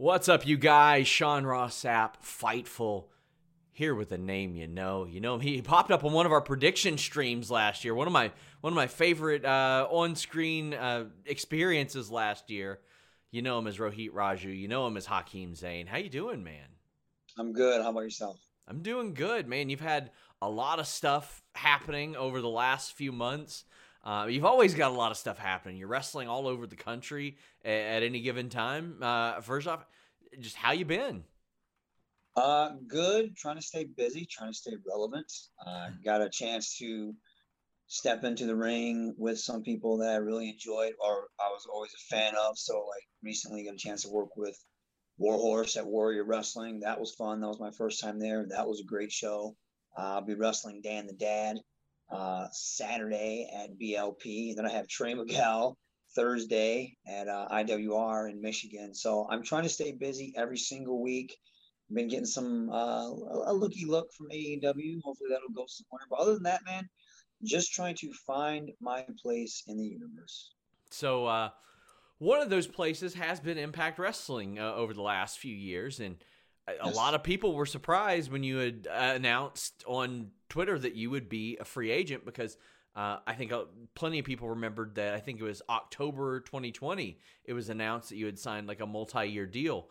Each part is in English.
What's up, you guys? Sean Ross Sapp, Fightful, here with a name you know. You know he popped up on one of our prediction streams last year. One of my one of my favorite uh, on-screen uh, experiences last year. You know him as Rohit Raju. You know him as Hakeem Zayn. How you doing, man? I'm good. How about yourself? I'm doing good, man. You've had a lot of stuff happening over the last few months. Uh, you've always got a lot of stuff happening. You're wrestling all over the country at, at any given time. Uh, first off, just how you been? Uh, good. Trying to stay busy. Trying to stay relevant. Uh, got a chance to step into the ring with some people that I really enjoyed, or I was always a fan of. So, like recently, got a chance to work with Warhorse at Warrior Wrestling. That was fun. That was my first time there. That was a great show. Uh, I'll be wrestling Dan the Dad uh, Saturday at BLP. And then I have Trey Miguel Thursday at uh, IWR in Michigan. So I'm trying to stay busy every single week. Been getting some uh, a looky look from AEW. Hopefully that'll go somewhere. But other than that, man, just trying to find my place in the universe. So uh, one of those places has been Impact Wrestling uh, over the last few years, and a lot of people were surprised when you had uh, announced on Twitter that you would be a free agent because uh, I think uh, plenty of people remembered that I think it was October 2020 it was announced that you had signed like a multi-year deal.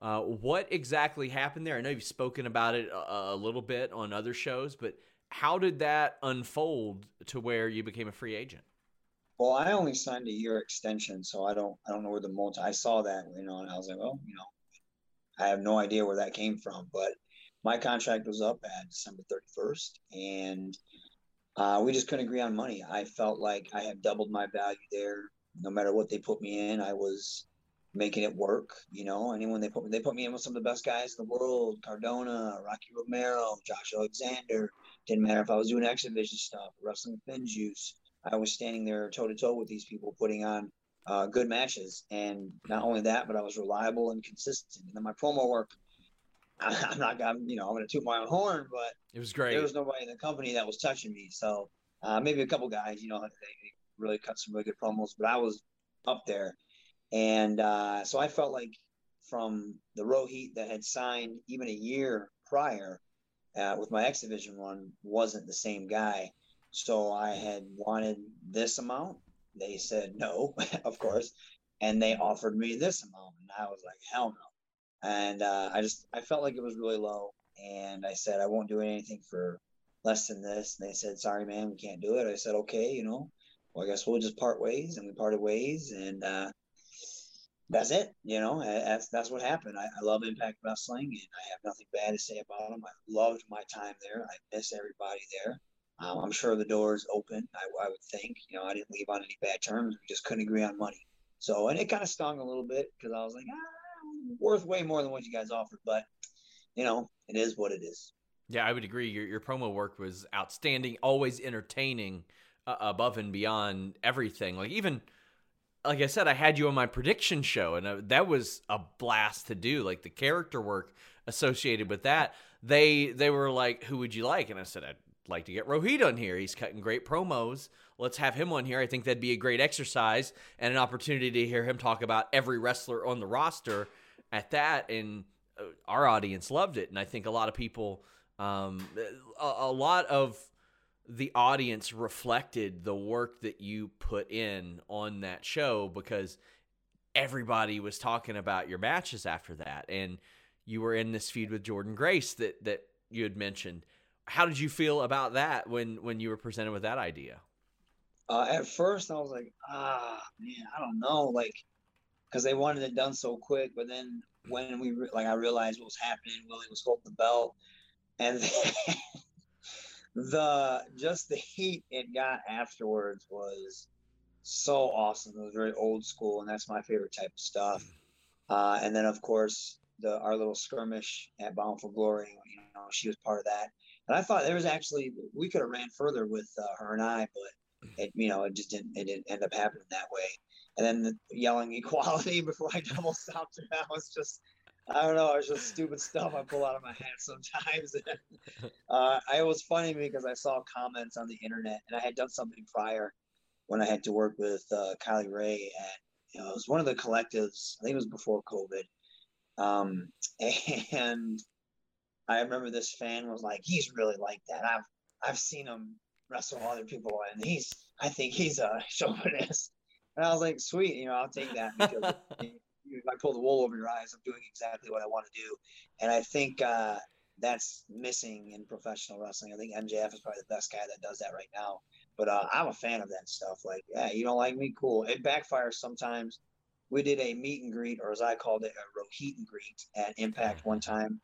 Uh, what exactly happened there? I know you've spoken about it a, a, little bit on other shows, but how did that unfold to where you became a free agent? Well, I only signed a year extension, so I don't I don't know where the multi. I saw that, you know, and I was like, well, you know, I have no idea where that came from, but my contract was up at December 31st, and uh, we just couldn't agree on money. I felt like I had doubled my value there. No matter what they put me in, I was making it work. You know, anyone they put me, they put me in with some of the best guys in the world: Cardona, Rocky Romero, Josh Alexander. Didn't matter if I was doing X Division stuff, wrestling FinJuice. I was standing there toe to toe with these people, putting on uh, good matches. And not only that, but I was reliable and consistent. And then my promo work, I, am not, I'm, you know, I'm going to toot my own horn, but it was great. There was nobody in the company that was touching me. So uh, maybe a couple guys, you know, they, they, really cut some really good promos, but I was up there. And uh, so I felt like from the Rohit that had signed even a year prior uh, with my X Division run wasn't the same guy. So I had wanted this amount they said no, of course, and they offered me this amount, and I was like, hell no. And uh, I just I felt like it was really low, and I said I won't do anything for less than this. And they said, sorry, man, we can't do it. I said, okay, you know, well, I guess we'll just part ways, and we parted ways, and uh, that's it. You know, that's that's what happened. I, I, love Impact Wrestling, and I have nothing bad to say about them. I loved my time there. I miss everybody there. Um, I'm sure the door is open. I, I, would think. You know, I didn't leave on any bad terms. We just couldn't agree on money. So, and it kind of stung a little bit because I was like, ah, worth way more than what you guys offered. But you know, it is what it is. Yeah, I would agree. Your your promo work was outstanding. Always entertaining, uh, above and beyond everything. Like even. Like I said, I had you on my prediction show, and uh, that was a blast to do. Like the character work associated with that, they they were like, "Who would you like?" And I said, "I'd like to get Rohit on here. He's cutting great promos. Let's have him on here. I think that'd be a great exercise and an opportunity to hear him talk about every wrestler on the roster at that. And uh, our audience loved it. And I think a lot of people, um, a, a lot of the audience reflected the work that you put in on that show because everybody was talking about your matches after that. And you were in this feud with Jordynne Grace that, that you had mentioned how did you feel about that when when you were presented with that idea? Uh, at first, I was like, ah, man, I don't know, like, because they wanted it done so quick. But then when we re- like, I realized what was happening. Willie was holding the belt, and the just the heat it got afterwards was so awesome. It was very old school, and that's my favorite type of stuff. Uh, and then of course the our little skirmish at Bound for Glory. You know, she was part of that. And I thought there was actually we could have ran further with uh, her and I, but it you know it just didn't it didn't end up happening that way. And then the yelling equality before I double stopped her, that was just I don't know. It's just stupid stuff I pull out of my hat sometimes. uh, I was funny because I saw comments on the internet, and I had done something prior when I had to work with uh, Kylie Rae, and you know, it was one of the collectives. I think it was before COVID, um, and I remember this fan was like, "He's really like that. I've I've seen him wrestle other people, and he's I think he's a chauvinist." And I was like, "Sweet, you know, I'll take that because." if I pull the wool over your eyes, I'm doing exactly what I want to do. And I think uh, that's missing in professional wrestling. I think MJF is probably the best guy that does that right now. But uh, I'm a fan of that stuff. Like, yeah, you don't like me? Cool. It backfires sometimes. We did a meet and greet, or as I called it, a Rohit and greet at Impact one time.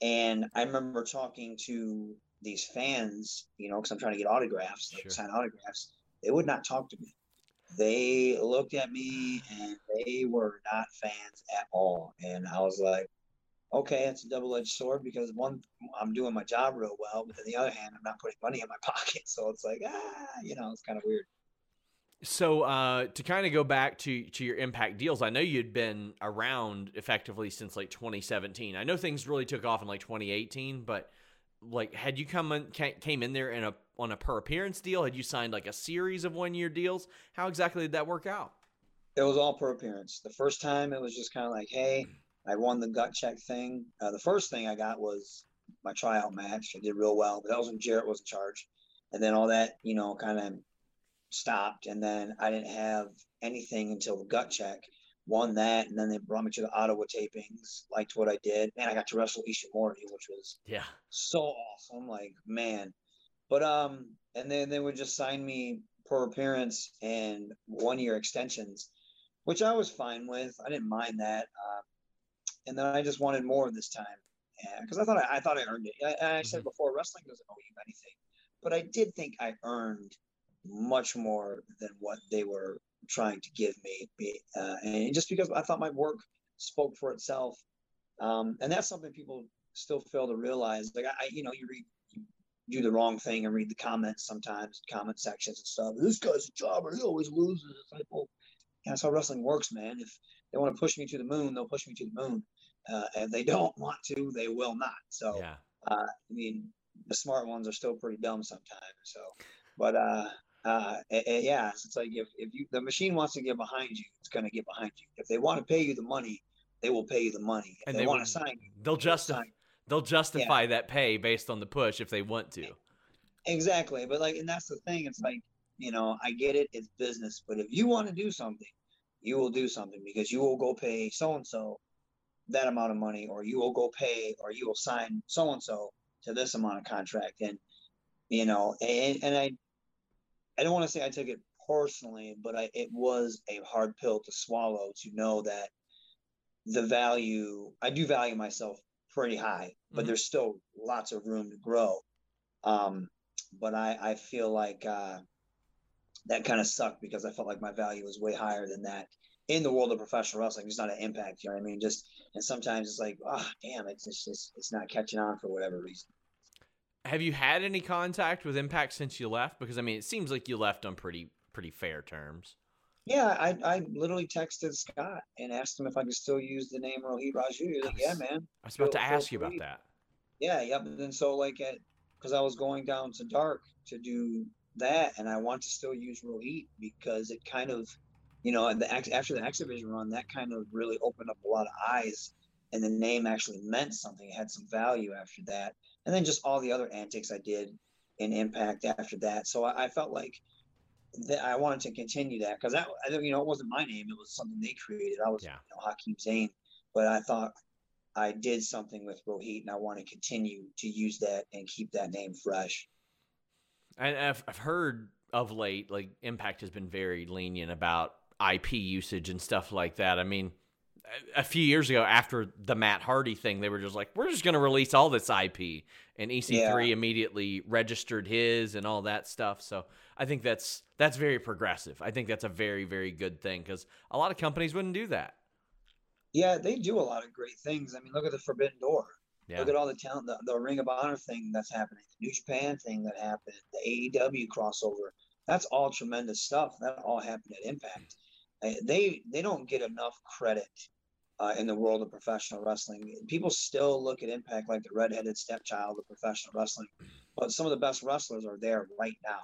And I remember talking to these fans, you know, because I'm trying to get autographs, like sure. sign autographs. They would not talk to me they looked at me and they were not fans at all. And I was like, okay, it's a double edged sword because one, I'm doing my job real well, but on the other hand, I'm not putting money in my pocket. So it's like, ah, you know, it's kind of weird. So uh, to kind of go back to to your impact deals, I know you'd been around effectively since like 2017. I know things really took off in like 2018, but like had you come in, came in there in a on a per appearance deal? Had you signed like a series of one year deals? How exactly did that work out? It was all per appearance. The first time it was just kind of like, hey, I won the gut check thing. Uh, the first thing I got was my tryout match. I did real well, but that was when Jarrett was in charge. And then all that, you know, kind of stopped. And then I didn't have anything until the gut check. Won that, and then they brought me to the Ottawa tapings. Liked what I did, and I got to wrestle Ishimori, which was yeah so awesome. Like man, but um, and then they would just sign me per appearance and one year extensions, which I was fine with. I didn't mind that. Uh, and then I just wanted more this time because I thought I, I, thought I earned it. I, I said mm-hmm. before, wrestling doesn't owe you anything, but I did think I earned much more than what they were trying to give me. Uh, and just because I thought my work spoke for itself, um, and that's something people still fail to realize. Like I, you know, you read do the wrong thing and read the comments sometimes, comment sections and stuff. This guy's a jobber. He always loses. It's like, well, yeah, that's how wrestling works, man. If they want to push me to the moon, they'll push me to the moon. Uh, if they don't want to, they will not. So, yeah. uh, I mean, the smart ones are still pretty dumb sometimes. So, but uh, uh, yeah, it's like if, if you the machine wants to get behind you, it's going to get behind you. If they want to pay you the money, they will pay you the money. If and they, they want to sign you, they'll justify. They'll justify yeah. that pay based on the push if they want to. Exactly. But like and that's the thing. It's like, you know, I get it, it's business. But if you want to do something, you will do something because you will go pay so and so that amount of money, or you will go pay or you will sign so and so to this amount of contract. And you know, and, and I I don't want to say I took it personally, but I, it was a hard pill to swallow to know that the value I do value myself pretty high, but mm-hmm. there's still lots of room to grow. Um, but I, I feel like uh, that kind of sucked because I felt like my value was way higher than that in the world of professional wrestling. It's not an impact, you know what I mean? Just and sometimes it's like, oh damn, it's just it's, it's not catching on for whatever reason. Have you had any contact with Impact since you left? Because I mean, it seems like you left on pretty pretty fair terms. Yeah, I, I literally texted Scott and asked him if I could still use the name Rohit Raju. Was yeah, man. I was about feel, to ask you about that. Yeah, yep. And so like at because I was going down to dark to do that, and I want to still use Rohit because it kind of, you know, the after the X Division run, that kind of really opened up a lot of eyes, and the name actually meant something. It had some value after that, and then just all the other antics I did in Impact after that. So I, I felt like that I wanted to continue that because that you know it wasn't my name; it was something they created. I was yeah. you know, Hakeem Zane, but I thought I did something with Rohit, and I want to continue to use that and keep that name fresh. And I've, I've heard of late, like Impact has been very lenient about IP usage and stuff like that. I mean, a few years ago, after the Matt Hardy thing, they were just like, "We're just going to release all this IP," and EC3 yeah. immediately registered his and all that stuff. So I think that's that's very progressive. I think that's a very very good thing because a lot of companies wouldn't do that. Yeah, they do a lot of great things. I mean, look at the Forbidden Door. Yeah. Look at all the talent, the, the Ring of Honor thing that's happening, the New Japan thing that happened, the AEW crossover. That's all tremendous stuff. That all happened at Impact. They they don't get enough credit uh, in the world of professional wrestling. People still look at Impact like the redheaded stepchild of professional wrestling, but some of the best wrestlers are there right now.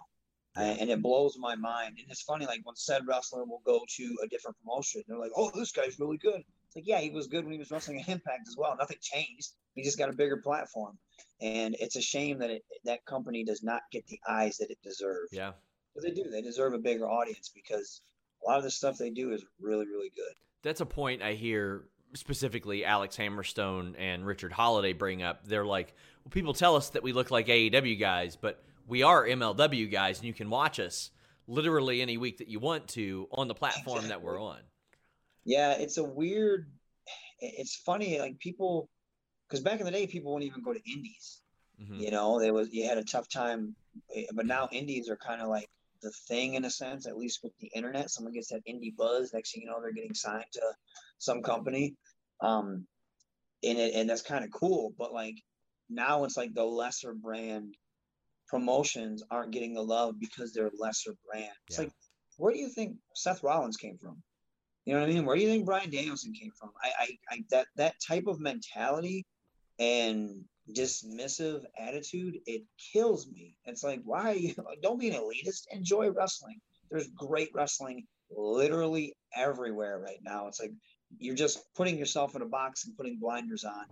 Uh, and it blows my mind. And it's funny, like when said wrestler will go to a different promotion, they're like, "Oh, this guy's really good." It's like, yeah, he was good when he was wrestling at Impact as well. Nothing changed. He just got a bigger platform, and it's a shame that it, that company does not get the eyes that it deserves. Yeah. But they do. They deserve a bigger audience because a lot of the stuff they do is really, really good. That's a point I hear specifically Alex Hammerstone and Richard Holliday bring up. They're like, well, people tell us that we look like AEW guys, but we are MLW guys, and you can watch us literally any week that you want to on the platform that we're on. Yeah, it's a weird. It's funny, like people, because back in the day, people wouldn't even go to indies. Mhm. You know, there was you had a tough time, but now indies are kind of like the thing in a sense, at least with the internet. Someone gets that indie buzz, next thing you know, they're getting signed to some company, um, and it, and that's kind of cool. But like now, it's like the lesser brand promotions aren't getting the love because they're lesser brand. It's Yeah. like, where do you think Seth Rollins came from? You know what I mean? Where do you think Bryan Danielson came from? I, I, I that that type of mentality and dismissive attitude, it kills me. It's like, why don't be an elitist, enjoy wrestling. There's great wrestling literally everywhere right now. It's like you're just putting yourself in a box and putting blinders on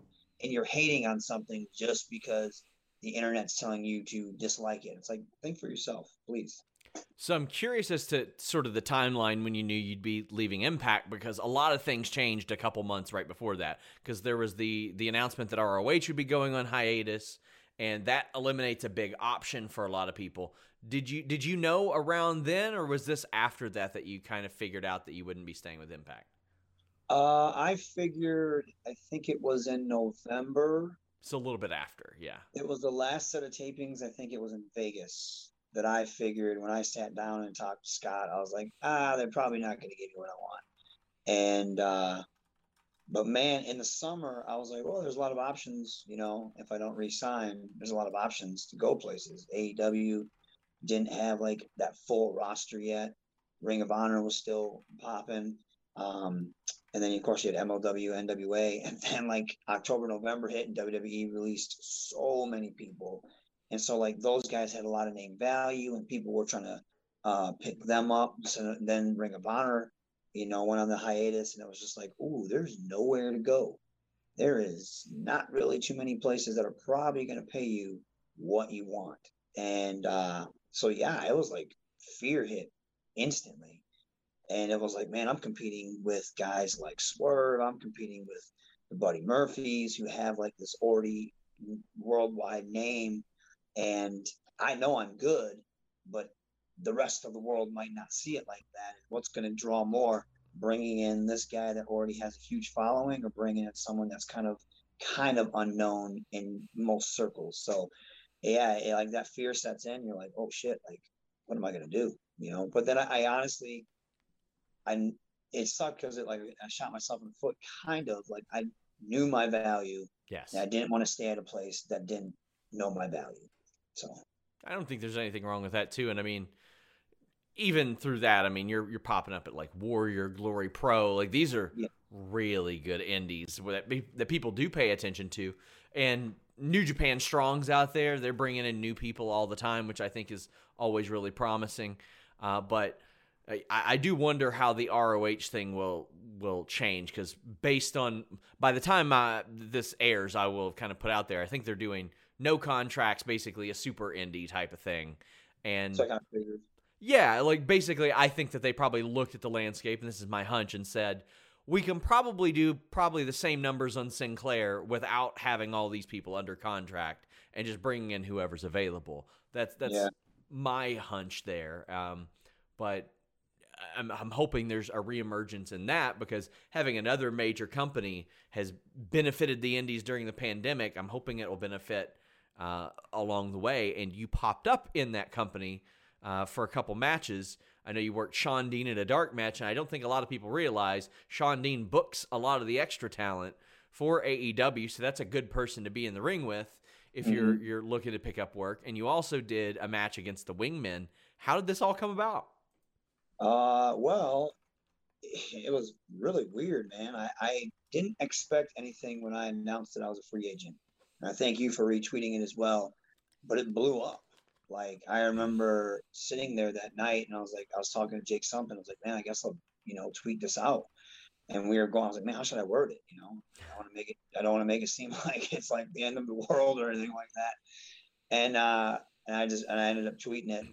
and you're hating on something just because the internet's telling you to dislike it. It's like think for yourself, please. So I'm curious as to sort of the timeline when you knew you'd be leaving Impact because a lot of things changed a couple months right before that because there was the the announcement that ROH would be going on hiatus and that eliminates a big option for a lot of people. Did you did you know around then or was this after that that you kind of figured out that you wouldn't be staying with Impact? Uh, I figured, I think it was in November. So a little bit after, yeah. It was the last set of tapings. I think it was in Vegas that I figured when I sat down and talked to Scott, I was like, ah, they're probably not going to give me what I want. And, uh, but man, in the summer, I was like, well, there's a lot of options. You know, if I don't resign, there's a lot of options to go places. AEW didn't have like that full roster yet. Ring of Honor was still popping. Um, and then of course you had MLW, NWA, and then like October, November hit, and WWE released so many people, and so like those guys had a lot of name value, and people were trying to uh, pick them up. So then Ring of Honor, you know, went on the hiatus, and it was just like, ooh, there's nowhere to go. There is not really too many places that are probably going to pay you what you want, and uh, so yeah, it was like fear hit instantly and it was like, man, I'm competing with guys like Swerve. I'm competing with the Buddy Murphys who have like this already worldwide name, and I know I'm good, but the rest of the world might not see it like that. What's going to draw more? Bringing in this guy that already has a huge following, or bringing in someone that's kind of kind of unknown in most circles. So, yeah, it, like that fear sets in. You're like, oh shit, like what am I going to do? You know. But then I, I honestly I it sucked because it like I shot myself in the foot, kind of like I knew my value. Yes. I didn't want to stay at a place that didn't know my value. So I don't think there's anything wrong with that too. And I mean, even through that, I mean, you're you're popping up at like Warrior, Glory Pro, like these are Yeah. really good indies that be- that people do pay attention to. And New Japan Strong's out there; they're bringing in new people all the time, which I think is always really promising. Uh, but I, I do wonder how the ROH thing will will change because based on by the time this airs, I will kind of put out there. I think they're doing no contracts, basically a super indie type of thing, and so I kind of figured. yeah, like basically, I think that they probably looked at the landscape, and this is my hunch, and said, we can probably do probably the same numbers on Sinclair without having all these people under contract and just bringing in whoever's available. That's that's Yeah. my hunch there. Um, but I'm, I'm hoping there's a reemergence in that because having another major company has benefited the indies during the pandemic. I'm hoping it will benefit uh, along the way. And you popped up in that company uh, for a couple matches. I know you worked Shawn Dean in a dark match, and I don't think a lot of people realize Shawn Dean books a lot of the extra talent for AEW, so that's a good person to be in the ring with if mm-hmm. you're you're looking to pick up work. And you also did a match against the Wingmen. How did this all come about? Uh, well, it was really weird, man. I, I didn't expect anything when I announced that I was a free agent. And I thank you for retweeting it as well. But it blew up. Like I remember sitting there that night and I was like, I was talking to Jake something. I was like, man, I guess I'll, you know, tweet this out. And we were going, I was like, man, how should I word it? You know, I don't want to make it, I don't want to make it seem like it's like the end of the world or anything like that. And, uh, and I just, and I ended up tweeting it.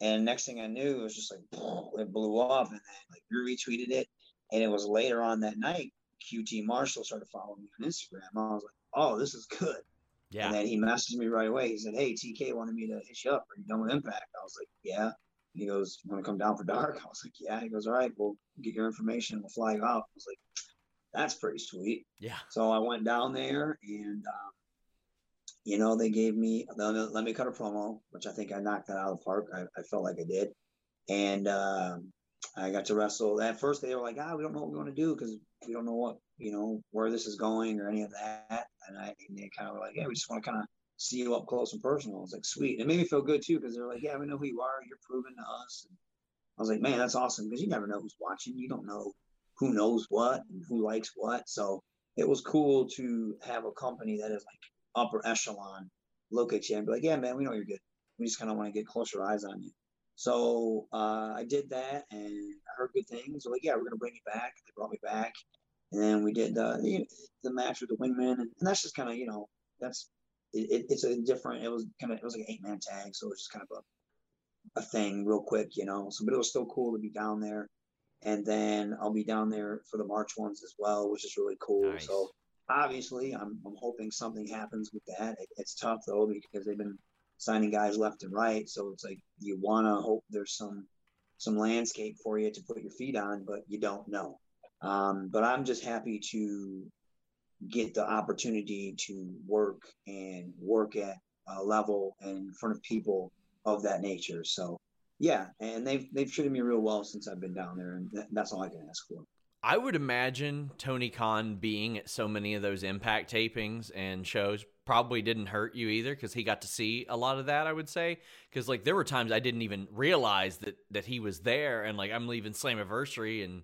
And next thing I knew, it was just like, it blew up. And then like you retweeted it. And it was later on that night, QT Marshall started following me on Instagram. I was like, oh, this is good. Yeah. And then he messaged me right away. He said, Hey, TK wanted me to hit you up. Are you done with Impact? I was like, Yeah. He goes, You want to come down for dark? I was like, Yeah. He goes, All right, we'll get your information. We'll fly you out. I was like, That's pretty sweet. Yeah. So I went down there and, um, you know, they gave me, let me cut a promo, which I think I knocked that out of the park. I, I felt like I did. And um, I got to wrestle. At first, they were like, ah, we don't know what we want to do because we don't know what, you know, where this is going or any of that. And I, and they kind of were like, yeah, we just want to kind of see you up close and personal. I was like, sweet. And it made me feel good too because they're like, yeah, we know who you are. You're proven to us. And I was like, man, that's awesome because you never know who's watching. You don't know who knows what and who likes what. So it was cool to have a company that is like upper echelon look at you and be like, yeah, man, we know you're good. We just kind of want to get closer eyes on you. So uh, I did that and I heard good things. Like, yeah, we're gonna bring you back. They brought me back, and then we did the the match with the Wingmen, and, and that's just kind of you know that's it, it's a different. It was kind of it was like an eight man tag, so it was just kind of a a thing real quick, you know. So, but it was still cool to be down there, and then I'll be down there for the March ones as well, which is really cool. Nice. So obviously, I'm I'm hoping something happens with that. It, it's tough though because they've been signing guys left and right. So it's like you want to hope there's some some landscape for you to put your feet on, but you don't know. Um, but I'm just happy to get the opportunity to work and work at a level and in front of people of that nature. So yeah, and they've they've treated me real well since I've been down there, and that's all I can ask for. I would imagine Tony Khan being at so many of those impact tapings and shows probably didn't hurt you either because he got to see a lot of that. I would say because like there were times I didn't even realize that that he was there, and like I'm leaving Slammiversary and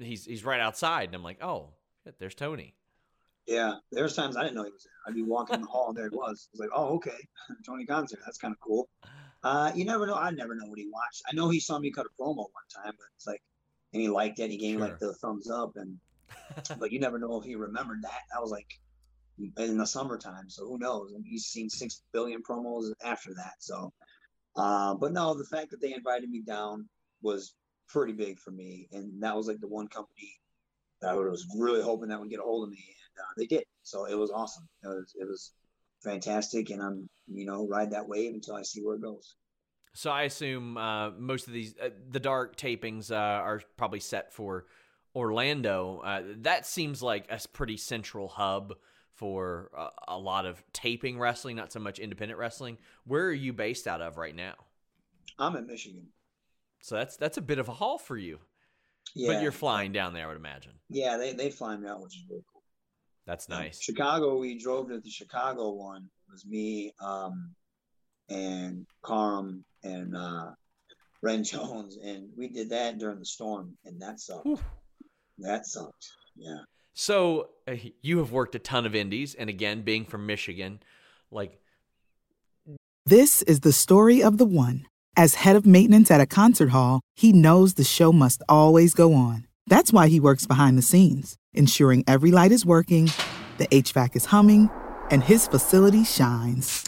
he's he's right outside, and I'm like, oh, there's Tony. Yeah, there's times I didn't know he was there. I'd be walking in the hall, and there it was. I was like, oh, okay, Tony Khan's there. That's kind of cool. Uh, you never know. I never know what he watched. I know he saw me cut a promo one time, but it's like, and he liked it. He gave me like the thumbs up, and but you never know if he remembered that. I was like, in the summertime. So who knows? And he's seen six billion promos after that. So, uh, but no, the fact that they invited me down was pretty big for me, and that was like the one company that I was really hoping that would get a hold of me, and uh, they did. So it was awesome. It was it was fantastic, and I'm you know ride that wave until I see where it goes. So I assume uh, most of these uh, the dark tapings uh, are probably set for Orlando. Uh, that seems like a pretty central hub for a, a lot of taping wrestling, not so much independent wrestling. Where are you based out of right now? I'm in Michigan. So that's that's a bit of a haul for you. Yeah. But you're flying down there, I would imagine. Yeah, they they fly me out, which is really cool. That's nice. Um, Chicago, we drove to the Chicago one. It was me, um, and Karam and uh, Ren Jones, and we did that during the storm, and that sucked. Whew. That sucked. Yeah. So uh, you have worked a ton of indies, and again, being from Michigan, like. This is the story of the one. As head of maintenance at a concert hall, he knows the show must always go on. That's why he works behind the scenes, ensuring every light is working, the HVAC is humming, and his facility shines.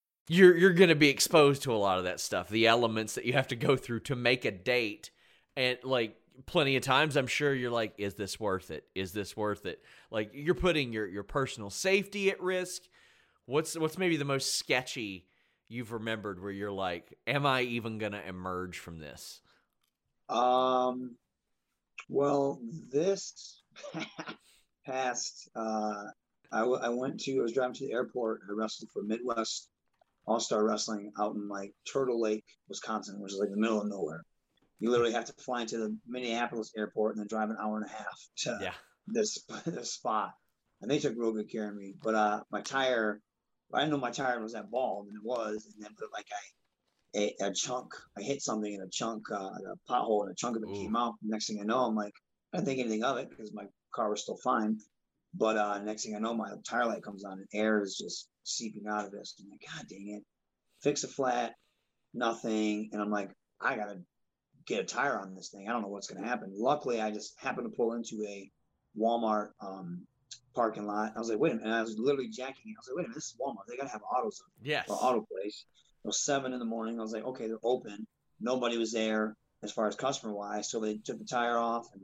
you're you're going to be exposed to a lot of that stuff the elements that you have to go through to make a date. And like plenty of times i'm sure you're like is this worth it? Is this worth it? Like you're putting your your personal safety at risk. What's what's maybe the most sketchy you've remembered where you're like am i even going to emerge from this? Um well this past uh I, w- I went to i was driving to the airport. I wrestled for midwest all Star Wrestling out in like Turtle Lake, Wisconsin, which is like the middle of nowhere. You literally have to fly into the Minneapolis airport and then drive an hour and a half to yeah. this this spot. And they took real good care of me. But uh, my tire, I didn't know my tire was that bald, and it was. And then, but like I, a, a chunk, I hit something in a chunk, uh, a pothole, and a chunk of it Ooh. came out. Next thing I know, I'm like, I didn't think anything of it because my car was still fine. But uh, next thing I know, my tire light comes on and air is just seeping out of this. I'm like, God dang it. Fix a flat, nothing. And I'm like, I got to get a tire on this thing. I don't know what's going to happen. Luckily, I just happened to pull into a Walmart um, parking lot. I was like, wait a minute. And I was literally jacking it. I was like, wait a minute, this is Walmart. They got to have autos. Yes. Or auto place. It was seven in the morning. I was like, okay, they're open. Nobody was there as far as customer wise. So they took the tire off and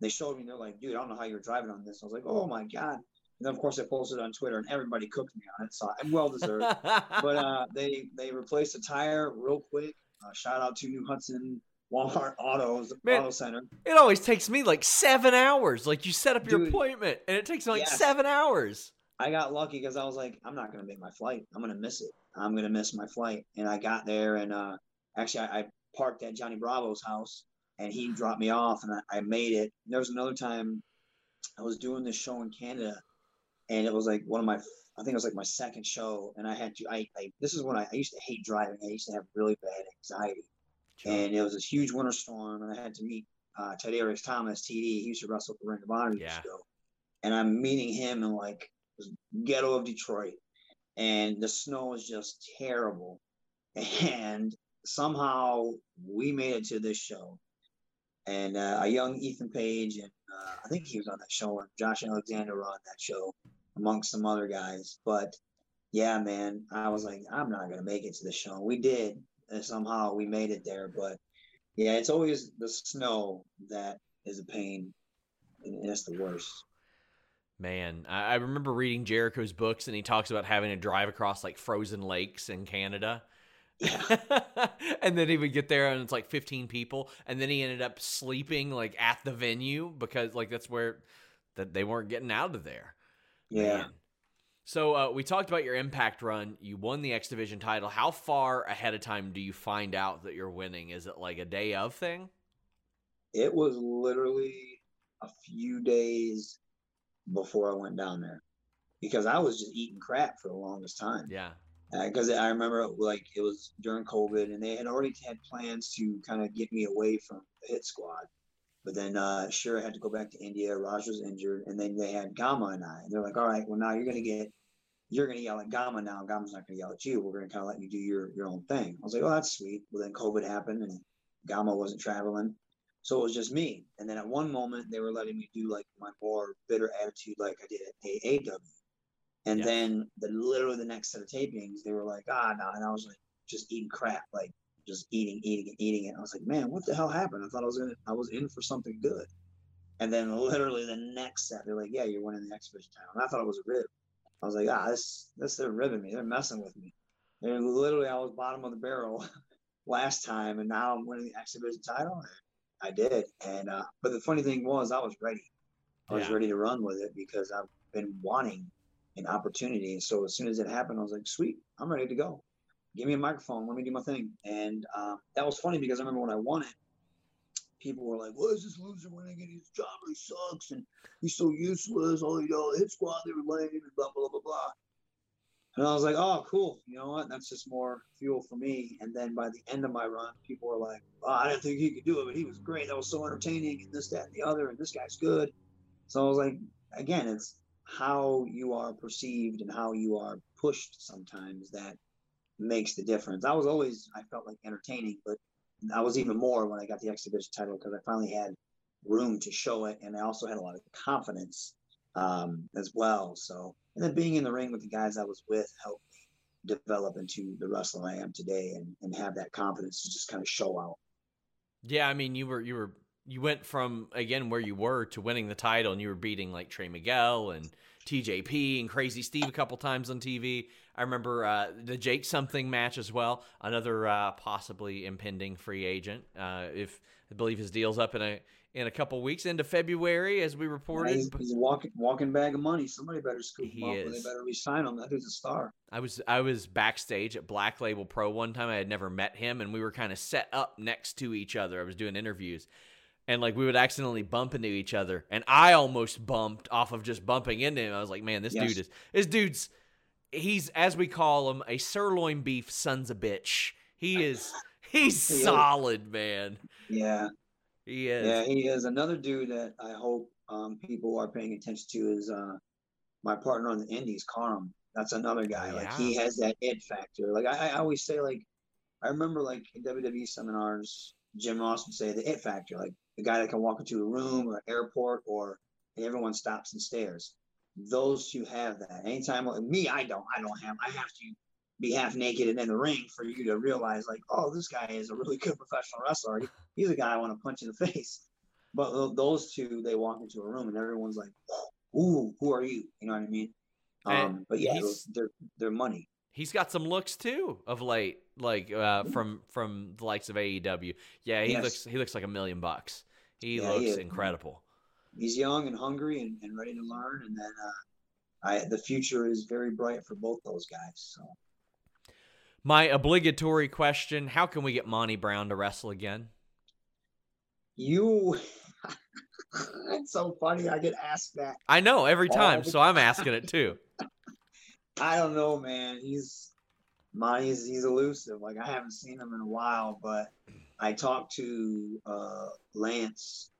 they showed me. They're like, dude, I don't know how you're driving on this. I was like, oh my God. And then of course I posted on Twitter, and everybody cooked me on it, so I'm well deserved. but uh, they they replaced the tire real quick. Uh, shout out to New Hudson Walmart Autos Man, Auto Center. It always takes me like seven hours. Like you set up your Dude, appointment, and it takes like yes. seven hours. I got lucky because I was like, I'm not gonna make my flight. I'm gonna miss it. I'm gonna miss my flight. And I got there, and uh, actually I, I parked at Johnny Bravo's house, and he dropped me off, and I, I made it. And there was another time I was doing this show in Canada and it was like one of my I think it was like my second show, and I had to. I, I this is when I, I used to hate driving. I used to have really bad anxiety, sure. and it was this huge winter storm, and I had to meet uh, Tiberius Thomas, TD. He used to wrestle for Ring of Honor years ago, and I'm meeting him in like ghetto of Detroit, and the snow was just terrible, and somehow we made it to this show, and uh, a young Ethan Page, and uh, I think he was on that show, and Josh Alexander were on that show amongst some other guys. But yeah, man, I was like, I'm not gonna make it to the show. We did, and somehow we made it there. But yeah, it's always the snow that is a pain, and it's the worst. Man, I remember reading Jericho's books, and he talks about having to drive across like frozen lakes in Canada. Yeah. and then he would get there and it's like 15 people and then he ended up sleeping like at the venue because like that's where that they weren't getting out of there. Yeah. Man. So uh, we talked about your impact run. You won the X Division title. How far ahead of time do you find out that you're winning? Is it like a day of thing? It was literally a few days before I went down there because I was just eating crap for the longest time. Yeah. Because uh, I remember like it was during COVID and they had already had plans to kind of get me away from the hit squad. But then uh, sure, I had to go back to India. Raj was injured, and then they had Gama and I. And they're like, "All right, well now you're gonna get, you're gonna yell at Gama now. Gama's not gonna yell at you. We're gonna kind of let you do your your own thing." I was like, "Oh, that's sweet." Well, then COVID happened, and Gama wasn't traveling, so it was just me. And then at one moment, they were letting me do like my more bitter attitude, like I did at AAW. And then the literally the next set of tapings, they were like, "Ah, no," and I was like, just eating crap, like just eating, eating, and eating it. I was like, man, what the hell happened? I thought I was in, I was in for something good. And then literally the next set, they're like, yeah, you're winning the X Division title. And I thought it was a rib. I was like, ah, this, this, they're ribbing me. They're messing with me. And literally, I was bottom of the barrel last time, and now I'm winning the X Division title. And I did. And, uh, but the funny thing was, I was ready. I was yeah. ready to run with it because I've been wanting an opportunity. And So as soon as it happened, I was like, sweet, I'm ready to go give me a microphone, let me do my thing. And um, that was funny because I remember when I won it, people were like, "What is this loser winning? And his job he sucks, and he's so useless. All you know, hit squad they were lame, and blah blah blah blah." And I was like, oh, cool. You know what? That's just more fuel for me. And then by the end of my run, people were like, oh, I didn't think he could do it, but he was great. That was so entertaining, and this, that, and the other, and this guy's good. So I was like, again, it's how you are perceived and how you are pushed sometimes that makes the difference. I was always, I felt like entertaining, but I was even more when I got the X Division title because I finally had room to show it. And I also had a lot of confidence um, as well. So, and then being in the ring with the guys I was with helped me develop into the wrestler I am today and, and have that confidence to just kind of show out. Yeah, I mean, you were you were you went from again where you were to winning the title, and you were beating like Trey Miguel and TJP and Crazy Steve a couple times on TV. I remember uh, the Jake something match as well. Another uh, possibly impending free agent. Uh, if I believe his deal's up in a in a couple weeks into February, as we reported. he's, he's, a walking walking bag of money. Somebody better scoop him up, or they better resign him. That dude's a star. I was I was backstage at Black Label Pro one time. I had never met him, and we were kind of set up next to each other. I was doing interviews, and like we would accidentally bump into each other, and I almost bumped off of just bumping into him. I was like, man, this yes. dude is this dude's he's as we call him a sirloin beef son's a bitch. He is he's he solid, is. man. Yeah. He is. Yeah, he is. Another dude that I hope um, people are paying attention to is uh, my partner on the Indies, Karam. That's another guy. Yeah. Like he has that it factor. Like I, I always say, like I remember like in WWE seminars, Jim Ross would say the it factor, like the guy that can walk into a room or an airport or everyone stops and stares. Those two have that. Anytime me, I don't. I don't have. I have to be half naked and in the ring for you to realize like, oh, this guy is a really good professional wrestler. He's a guy I want to punch in the face. But those two, they walk into a room and everyone's like, ooh, who are you? You know what I mean? Um, but yeah, they're they're money. He's got some looks too of late, like uh, from from the likes of AEW. Yeah, he yes. looks he looks like a million bucks. He yeah, looks he incredible. He's young and hungry and, and ready to learn, and then uh, I the future is very bright for both those guys. So my obligatory question How can we get Monty Brown to wrestle again? You. it's so funny. I get asked that. I know every time, so I'm asking it too. I don't know, man. He's Monty's he's elusive. Like I haven't seen him in a while, but I talked to uh, Lance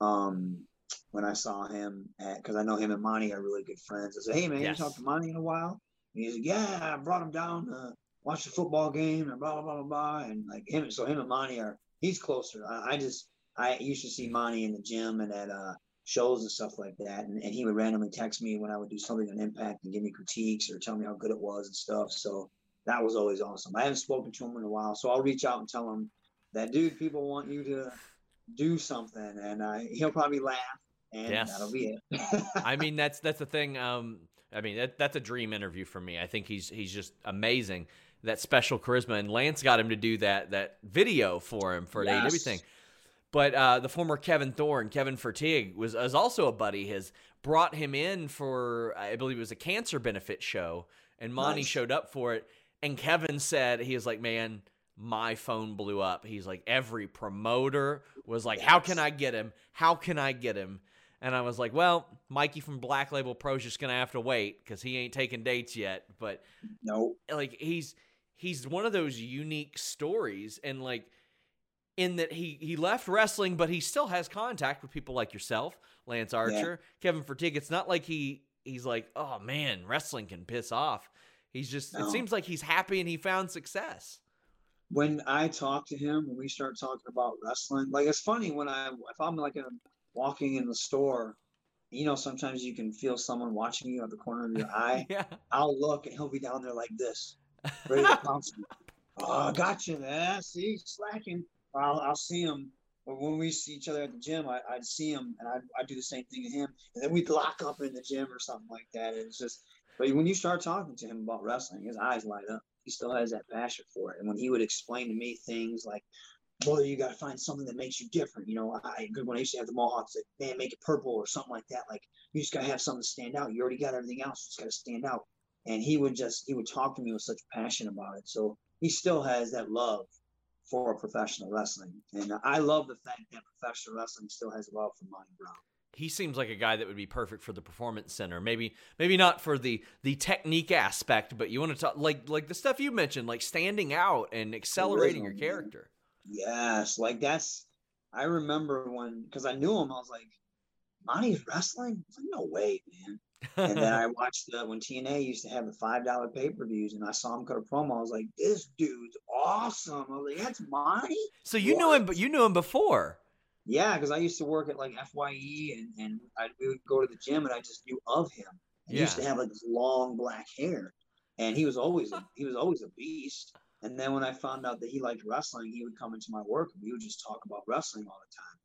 um, when I saw him because I know him and Monty are really good friends. I said, "Hey, man, yes. you talked to Monty in a while?" And he's like, "Yeah, I brought him down to watch the football game and blah blah blah blah blah. And like him, so him and Monty are he's closer. I, I just I used to see Monty in the gym and at uh, shows and stuff like that, and, and he would randomly text me when I would do something on Impact and give me critiques or tell me how good it was and stuff. So that was always awesome. I haven't spoken to him in a while, so I'll reach out and tell him that dude, people want you to do something, and uh, he'll probably laugh, and yes. that'll be it. I mean, that's that's the thing. Um, I mean, that, that's a dream interview for me. I think he's he's just amazing that special charisma, and Lance got him to do that that video for him for yes. everything. But uh, the former Kevin Thorn, Kevin Fertig, was, was also a buddy. His brought him in for I believe it was a cancer benefit show, and Monty nice. showed up for it. And Kevin said he was like, "Man, my phone blew up." He's like, every promoter was like, yes. "How can I get him? How can I get him?" And I was like, well, Mikey from Black Label Pro is just gonna have to wait because he ain't taking dates yet. But no, like he's he's one of those unique stories and like in that he he left wrestling but he still has contact with people like yourself lance archer yeah. kevin fertig it's not like he he's like oh man wrestling can piss off he's just no. it seems like he's happy and he found success when i talk to him when we start talking about wrestling like it's funny when i if i'm like a, walking in the store you know sometimes you can feel someone watching you at the corner of your eye yeah i'll look and he'll be down there like this ready to pounce me. Oh, gotcha, man. See, slacking. I'll, I'll see him. But when we see each other at the gym, I, would see him and I'd, I'd do the same thing to him. And then we'd lock up in the gym or something like that. And it's just, but when you start talking to him about wrestling, his eyes light up. He still has that passion for it. And when he would explain to me things like, boy, you got to find something that makes you different. You know, I good when I used to have the Mohawks, like, man, make it purple or something like that. Like, you just got to have something to stand out. You already got everything else. Just got to stand out and he would just he would talk to me with such passion about it. So he still has that love for professional wrestling, and I love the fact that professional wrestling still has love for Monty Brown. He seems like a guy that would be perfect for the performance center. Maybe maybe not for the the technique aspect, but you want to talk like like the stuff you mentioned, like standing out and accelerating your character. Yes, like that's. I remember when because I knew him, I was like, Monty's wrestling. Like, no way, man. and then I watched the, when TNA used to have the five dollar pay per views, and I saw him cut a promo. I was like, "This dude's awesome!" I was like, "That's Monty." So you what? knew him, but you knew him before. Yeah, because I used to work at like Fye, and and I we would go to the gym, and I just knew of him. He yeah. used to have like this long black hair, and he was always a, he was always a beast. And then when I found out that he liked wrestling, he would come into my work and we would just talk about wrestling all the time.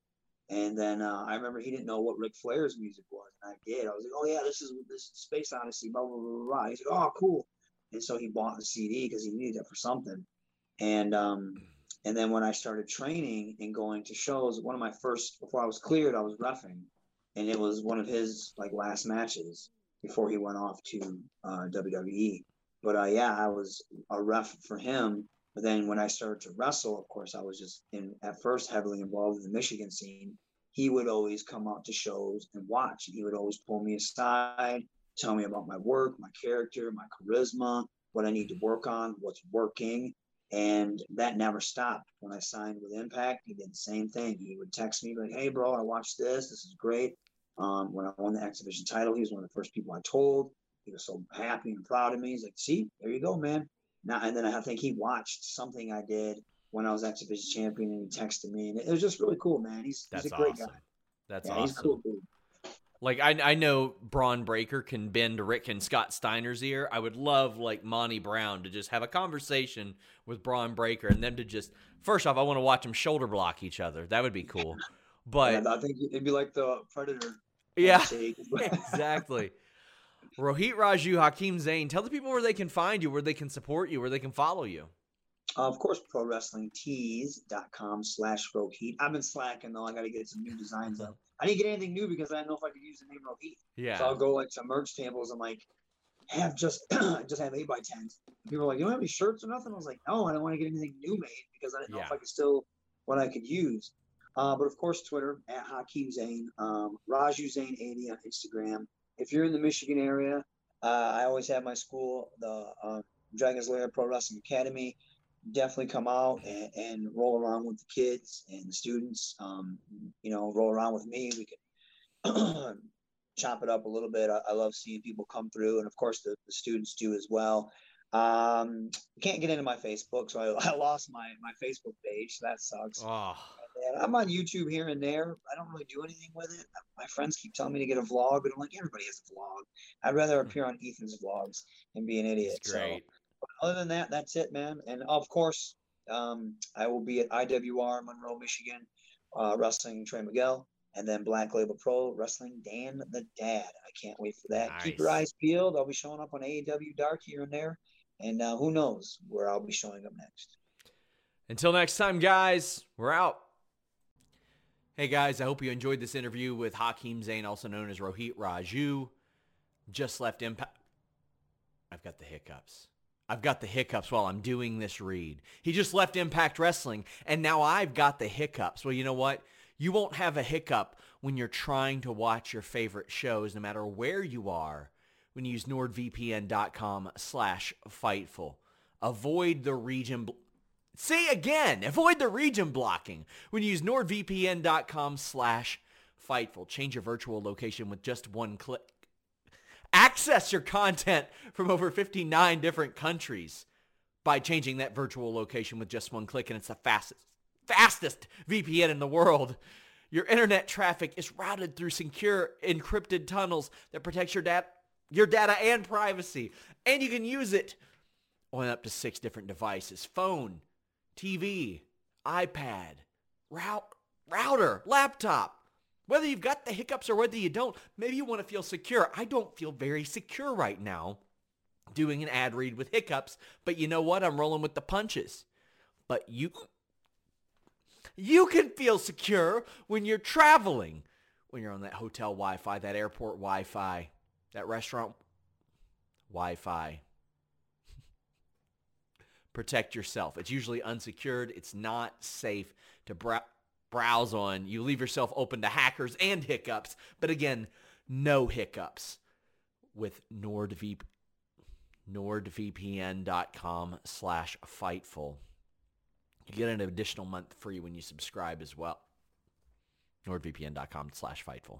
And then uh, I remember he didn't know what Ric Flair's music was, and I did. I was like, "Oh yeah, this is this is Space Odyssey." Blah blah blah blah. He's like, "Oh cool," and so he bought the CD because he needed it for something. And um, and then when I started training and going to shows, one of my first before I was cleared, I was roughing, and it was one of his like last matches before he went off to uh, WWE. But uh, yeah, I was a ref for him but then when I started to wrestle, of course, I was just in at first heavily involved in the Michigan scene. He would always come out to shows and watch. He would always pull me aside, tell me about my work, my character, my charisma, what I need to work on, what's working. And that never stopped. When I signed with Impact, he did the same thing. He would text me like, "Hey, bro, I watched this. This is great." Um, when I won the X Division title, he was one of the first people I told. He was so happy and proud of me. He's like, "See, there you go, man. Now and then I think he watched something I did when I was X Division champion, and he texted me, and it was just really cool, man. He's, he's a great awesome. guy. That's yeah, awesome. He's cool dude. Like I, I know Bron Breakker can bend Rick and Scott Steiner's ear. I would love like Monty Brown to just have a conversation with Bron Breakker and them to just first off, I want to watch them shoulder block each other. That would be cool. But yeah, I think it'd be like the Predator. Yeah, exactly. Rohit Raju, Hakeem Zayn, tell the people where they can find you, where they can support you, where they can follow you. Uh, of course, ProWrestlingTees.com slash Rohit. I've been slacking though. I got to get some new designs up. I didn't get anything new because I didn't know if I could use the name Rohit. Yeah. So I'll go like to merch tables and like have just just have eight by tens. People are like, "You don't have any shirts or nothing?" I was like, "No, I don't want to get anything new made because I didn't know yeah. if I could still what I could use." Uh, but of course, Twitter at Hakeem Zane, um, Raju Zane 80 on Instagram if you're in the Michigan area, uh, I always have my school, the uh, Dragons Lair Pro Wrestling Academy. Definitely come out and, and, roll around with the kids and the students. Um, you know, roll around with me. We can chop it up a little bit. I, I, love seeing people come through, and of course, the, the students do as well. Um, can't get into my Facebook, so I, I lost my my Facebook page. So that sucks. Oh. And I'm on YouTube here and there. I don't really do anything with it. My friends keep telling me to get a vlog, but I'm like, everybody has a vlog. I'd rather hmm. appear on Ethan's vlogs and be an idiot. great. So, other than that, that's it, man. And of course, um, I will be at IWR Monroe, Michigan, uh, wrestling Trey Miguel, and then Black Label Pro wrestling Dan the Dad. I can't wait for that. Nice. Keep your eyes peeled. I'll be showing up on AEW Dark here and there, and uh, who knows where I'll be showing up next. Until next time, guys, we're out. Hey guys, I hope you enjoyed this interview with Hakeem Zayn, also known as Rohit Raju. Just left Impact. I've got the hiccups. I've got the hiccups while I'm doing this read. He just left Impact Wrestling, and now I've got the hiccups. Well, you know what? You won't have a hiccup when you're trying to watch your favorite shows, no matter where you are, when you use nordvpn.com slash Fightful. Avoid the region Say again, avoid the region blocking when you use nordvpn.com slash Fightful. Change your virtual location with just one click. Access your content from over 59 different countries by changing that virtual location with just one click, and it's the fastest, fastest VPN in the world. Your internet traffic is routed through secure encrypted tunnels that protects your data, your data and privacy, and you can use it on up to six different devices: phone, TV, iPad, route, router, laptop. Whether you've got the hiccups or whether you don't, maybe you want to feel secure. I don't feel very secure right now doing an ad read with hiccups, but you know what? I'm rolling with the punches. But you you can feel secure when you're traveling, when you're on that hotel Wi-Fi, that airport Wi-Fi, that restaurant Wi-Fi protect yourself. It's usually unsecured. It's not safe to browse on, you leave yourself open to hackers and hiccups. But again, no hiccups with NordVP, nordvpn.com slash Fightful. You get an additional month free when you subscribe as well. nordvpn.com slash Fightful.